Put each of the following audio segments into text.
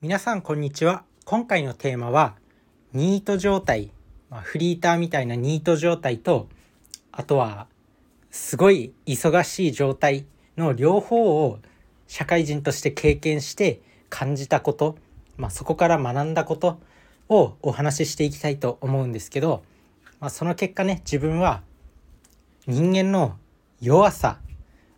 皆さんこんにちは。今回のテーマはニート状態、まあ、フリーターみたいなニート状態とあとはすごい忙しい状態の両方を社会人として経験して感じたこと、まあ、そこから学んだことをお話ししていきたいと思うんですけど、まあ、その結果ね自分は人間の弱さ。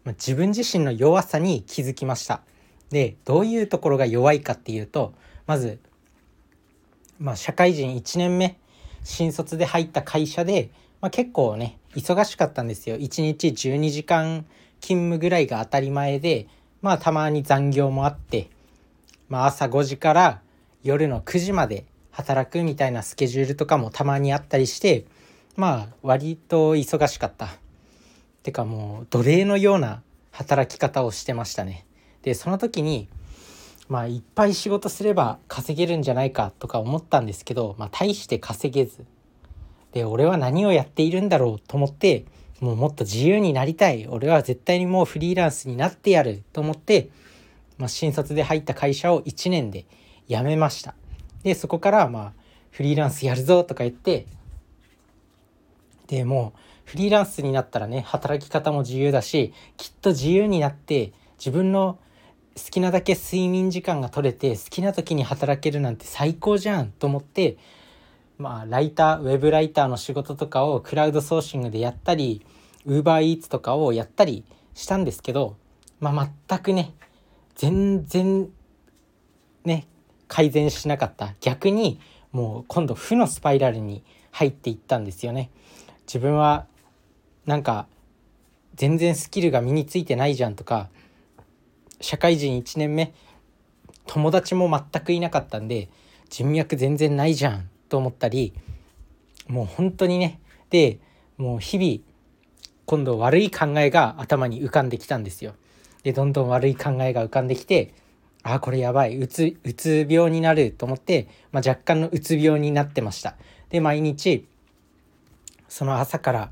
自分自身の弱さに気づきました。でどういうところが弱いかっていうとまず、まあ、社会人1年目新卒で入った会社で、まあ、結構ね忙しかったんですよ1日12時間勤務ぐらいが当たり前でまあたまに残業もあって、まあ、朝5時から夜の9時まで働くみたいなスケジュールとかもたまにあったりしてまあ割と忙しかった。てかもう奴隷のような働き方をしてましたね。でその時にまあいっぱい仕事すれば稼げるんじゃないかとか思ったんですけど、まあ、大して稼げず。で俺は何をやっているんだろうと思ってもうもっと自由になりたい。俺は絶対にもうフリーランスになってやると思って、まあ、新卒で入った会社を1年で辞めました。でそこからまあフリーランスやるぞとか言ってでもうフリーランスになったらね働き方も自由だしきっと自由になって自分の好きなだけ睡眠時間が取れて好きな時に働けるなんて最高じゃんと思ってまあライターウェブライターの仕事とかをクラウドソーシングでやったりウーバーイーツとかをやったりしたんですけど、まあ、全くね全然ね改善しなかった逆にもう今度負のスパイラルに入っていったんですよね。自分はなんか全然スキルが身についてないじゃんとか社会人1年目友達も全くいなかったんで人脈全然ないじゃんと思ったりもう本当にねでもう日々今度悪い考えが頭に浮かんできたんですよ。でどんどん悪い考えが浮かんできてああこれやばいうつうつ病になると思って、まあ、若干のうつ病になってました。で毎日その朝から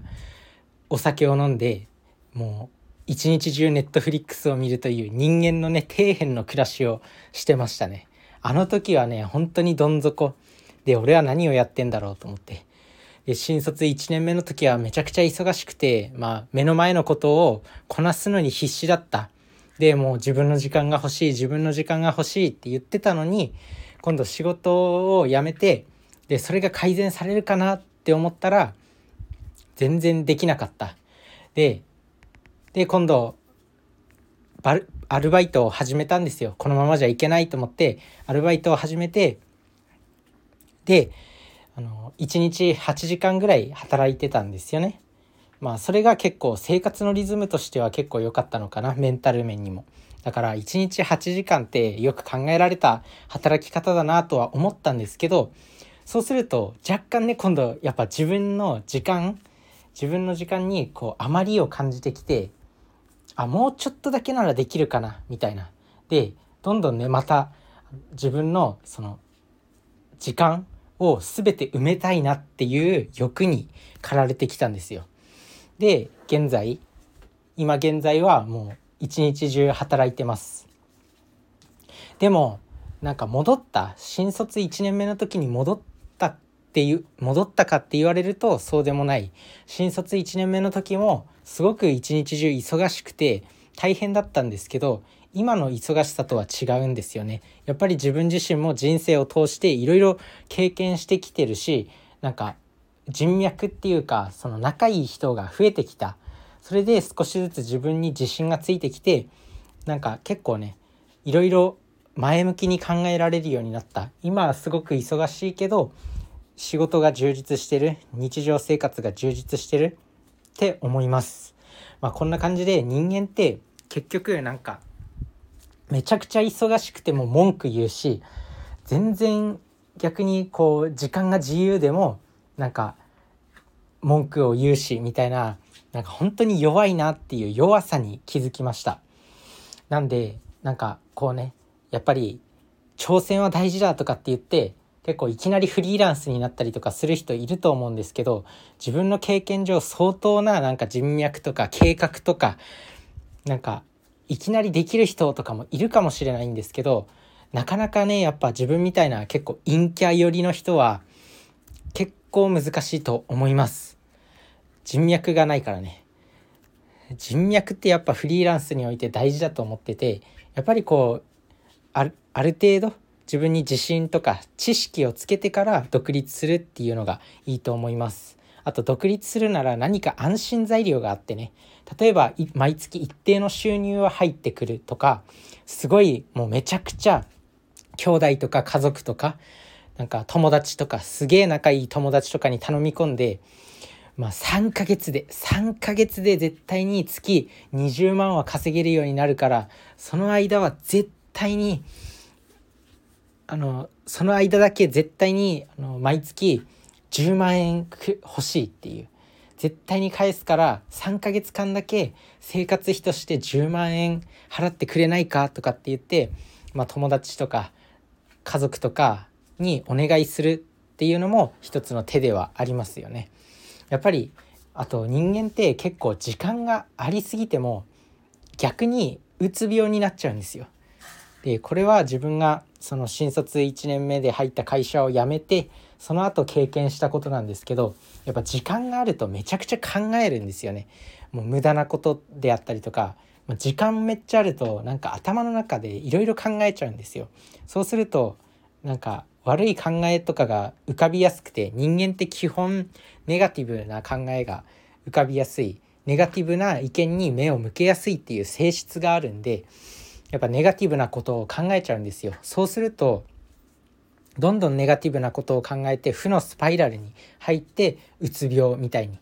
お酒を飲んでもう一日中ネットフリックスを見るという人間のね底辺の暮らしをしてましたね。あの時はね本当にどん底で俺は何をやってんだろうと思って。で新卒1年目の時はめちゃくちゃ忙しくてまあ目の前のことをこなすのに必死だった。でもう自分の時間が欲しい自分の時間が欲しいって言ってたのに今度仕事を辞めてでそれが改善されるかなって思ったら全然できなかった。でで今度アルバイトを始めたんですよこのままじゃいけないと思ってアルバイトを始めてであの1日8時間ぐらい働いてたんですよね。まあそれが結構生活のリズムとしては結構良かったのかなメンタル面にも。だから1日8時間ってよく考えられた働き方だなとは思ったんですけどそうすると若干ね今度やっぱ自分の時間自分の時間にこう余りを感じてきてあもうちょっとだけならできるかなみたいなでどんどんねまた自分のその時間を全て埋めたいなっていう欲に駆られてきたんですよ。で現在今現在はもう一日中働いてます。でもなんか戻った？新卒1年目の時に戻っっていう戻ったかって言われるとそうでもない。新卒1年目の時もすごく一日中忙しくて大変だったんですけど今の忙しさとは違うんですよね。やっぱり自分自身も人生を通していろいろ経験してきてるしなんか人脈っていうかその仲いい人が増えてきた。それで少しずつ自分に自信がついてきてなんか結構ねいろいろ前向きに考えられるようになった。今はすごく忙しいけど仕事が充実してる日常生活が充実してるって思います。まあ、こんな感じで人間って結局なんかめちゃくちゃ忙しくても文句言うし全然逆にこう時間が自由でもなんか文句を言うしみたいななんか本当に弱いなっていう弱さに気づきました。なんでなんかこうねやっぱり挑戦は大事だとかって言って結構いきなりフリーランスになったりとかする人いると思うんですけど自分の経験上相当ななんか人脈とか計画とかなんかいきなりできる人とかもいるかもしれないんですけどなかなかねやっぱ自分みたいな結構陰キャ寄りの人は結構難しいと思います。人脈がないからね。人脈ってやっぱフリーランスにおいて大事だと思っててやっぱりこうあるある程度自分に自信とか知識をつけてから独立するっていうのがいいと思います。あと独立するなら何か安心材料があってね。例えば毎月一定の収入は入ってくるとかすごいもうめちゃくちゃ兄弟とか家族とかなんか友達とかすげえ仲いい友達とかに頼み込んでまあ3ヶ月で3ヶ月で絶対に月20万は稼げるようになるからその間は絶対にあのその間だけ絶対にあの毎月10万円欲しいっていう絶対に返すから3ヶ月間だけ生活費として10万円払ってくれないかとかって言って、まあ、友達とか家族とかにお願いするっていうのも一つの手ではありますよね。やっぱりあと人間って結構時間がありすぎても逆にうつ病になっちゃうんですよ。でこれは自分がその新卒1年目で入った会社を辞めてその後経験したことなんですけどやっぱ時間があるとめちゃくちゃ考えるんですよね。もう無駄なことであったりとか時間めっちゃあるとなんか頭の中でいろいろ考えちゃうんですよ。そうするとなんか悪い考えとかが浮かびやすくて人間って基本ネガティブな考えが浮かびやすいネガティブな意見に目を向けやすいっていう性質があるんでやっぱネガティブなことを考えちゃうんですよ。そうするとどんどんネガティブなことを考えて負のスパイラルに入ってうつ病みたいに。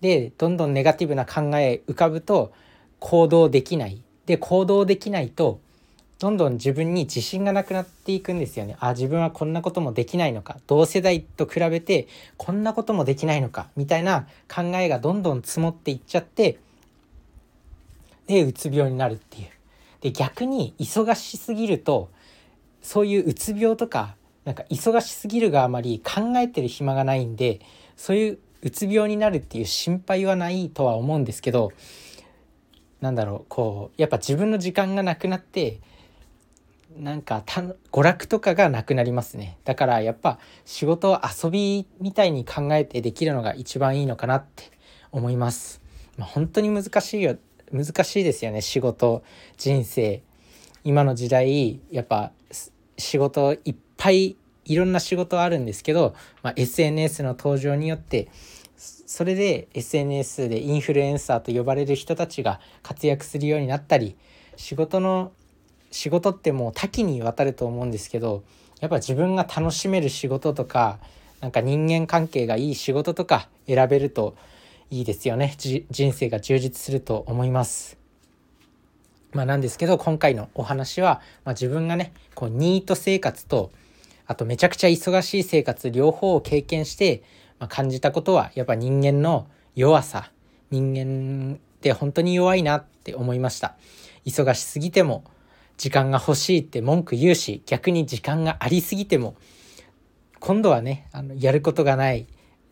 でどんどんネガティブな考え浮かぶと行動できない。で行動できないとどんどん自分に自信がなくなっていくんですよね。あ自分はこんなこともできないのか同世代と比べてこんなこともできないのかみたいな考えがどんどん積もっていっちゃってでうつ病になるっていう。で逆に忙しすぎるとそういううつ病とかなんか忙しすぎるがあまり考えてる暇がないんでそういううつ病になるっていう心配はないとは思うんですけどなんだろうこうやっぱ自分の時間がなくなってなんか娯楽とかがなくなりますね。だからやっぱ仕事を遊びみたいに考えてできるのが一番いいのかなって思います、まあ、本当に難しいよ。難しいですよね仕事人生。今の時代やっぱ仕事いっぱいいろんな仕事あるんですけど、まあ、SNS の登場によってそれで SNS でインフルエンサーと呼ばれる人たちが活躍するようになったり仕事の仕事ってもう多岐にわたると思うんですけどやっぱ自分が楽しめる仕事とかなんか人間関係がいい仕事とか選べるといいですよね人生が充実すると思います。まあ、なんですけど今回のお話は、まあ、自分がねこうニート生活とあとめちゃくちゃ忙しい生活両方を経験して、まあ、感じたことはやっぱ人間の弱さ人間って本当に弱いなって思いました忙しすぎても時間が欲しいって文句言うし逆に時間がありすぎても今度はねあのやることがない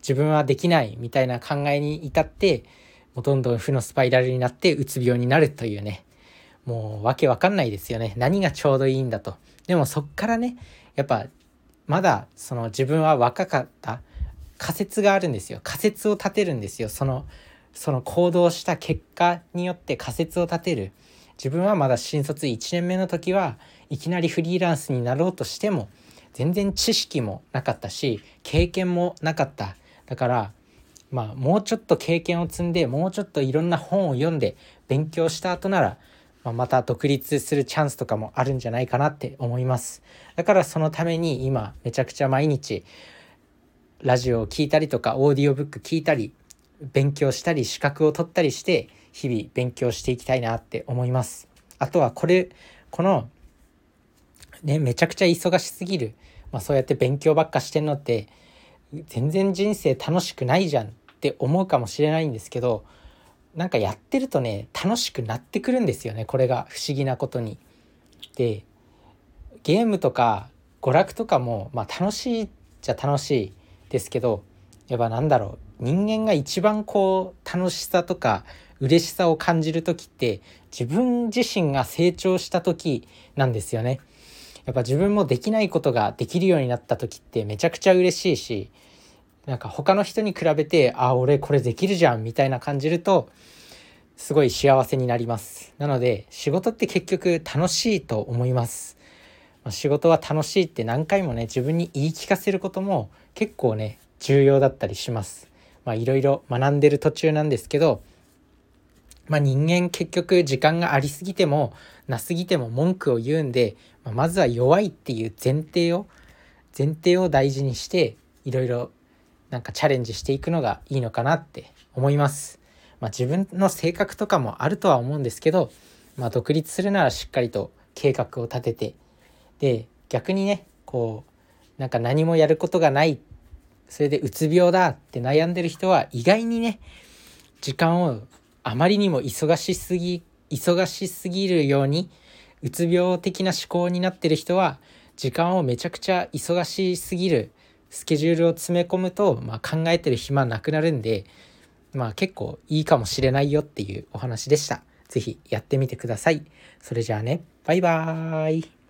自分はできないみたいな考えに至ってもうどんどん負のスパイラルになってうつ病になるというね。もうわけわかんないですよね。何がちょうどいいんだと。でもそっからねやっぱまだその自分は若かった。仮説があるんですよ。仮説を立てるんですよ。そのその行動した結果によって仮説を立てる。自分はまだ新卒1年目の時はいきなりフリーランスになろうとしても全然知識もなかったし経験もなかった。だからまあもうちょっと経験を積んでもうちょっといろんな本を読んで勉強した後ならまあ、また独立するチャンスとかもあるんじゃないかなって思います。だからそのために今めちゃくちゃ毎日ラジオを聴いたりとかオーディオブック聞いたり勉強したり資格を取ったりして日々勉強していきたいなって思います。あとはこれこのねめちゃくちゃ忙しすぎる、まあ、そうやって勉強ばっかしてんのって全然人生楽しくないじゃんって思うかもしれないんですけどなんかやってるとね楽しくなってくるんですよねこれが不思議なことに。でゲームとか娯楽とかもまあ楽しいじゃ楽しいですけどやっぱなんだろう人間が一番こう楽しさとか嬉しさを感じる時って自分自身が成長した時なんですよね。やっぱ自分もできないことができるようになった時ってめちゃくちゃ嬉しいしなんか他の人に比べてあ俺これできるじゃんみたいな感じるとすごい幸せになります。なので仕事って結局楽しいと思います。仕事は楽しいって何回もね自分に言い聞かせることも結構ね重要だったりします。まあいろいろ学んでる途中なんですけどまあ人間結局時間がありすぎてもなすぎても文句を言うんで、まあ、まずは弱いっていう前提を前提を大事にしていろいろなんかチャレンジしていくのがいいのかなって思います。まあ、自分の性格とかもあるとは思うんですけど、まあ、独立するならしっかりと計画を立ててで逆にねこうなんか何もやることがないそれでうつ病だって悩んでる人は意外にね時間をあまりにも忙しすぎ忙しすぎるようにうつ病的な思考になってる人は時間をめちゃくちゃ忙しすぎるスケジュールを詰め込むと、まあ、考えてる暇なくなるんで、まあ、結構いいかもしれないよっていうお話でした。是非やってみてください。それじゃあね、バイバーイ。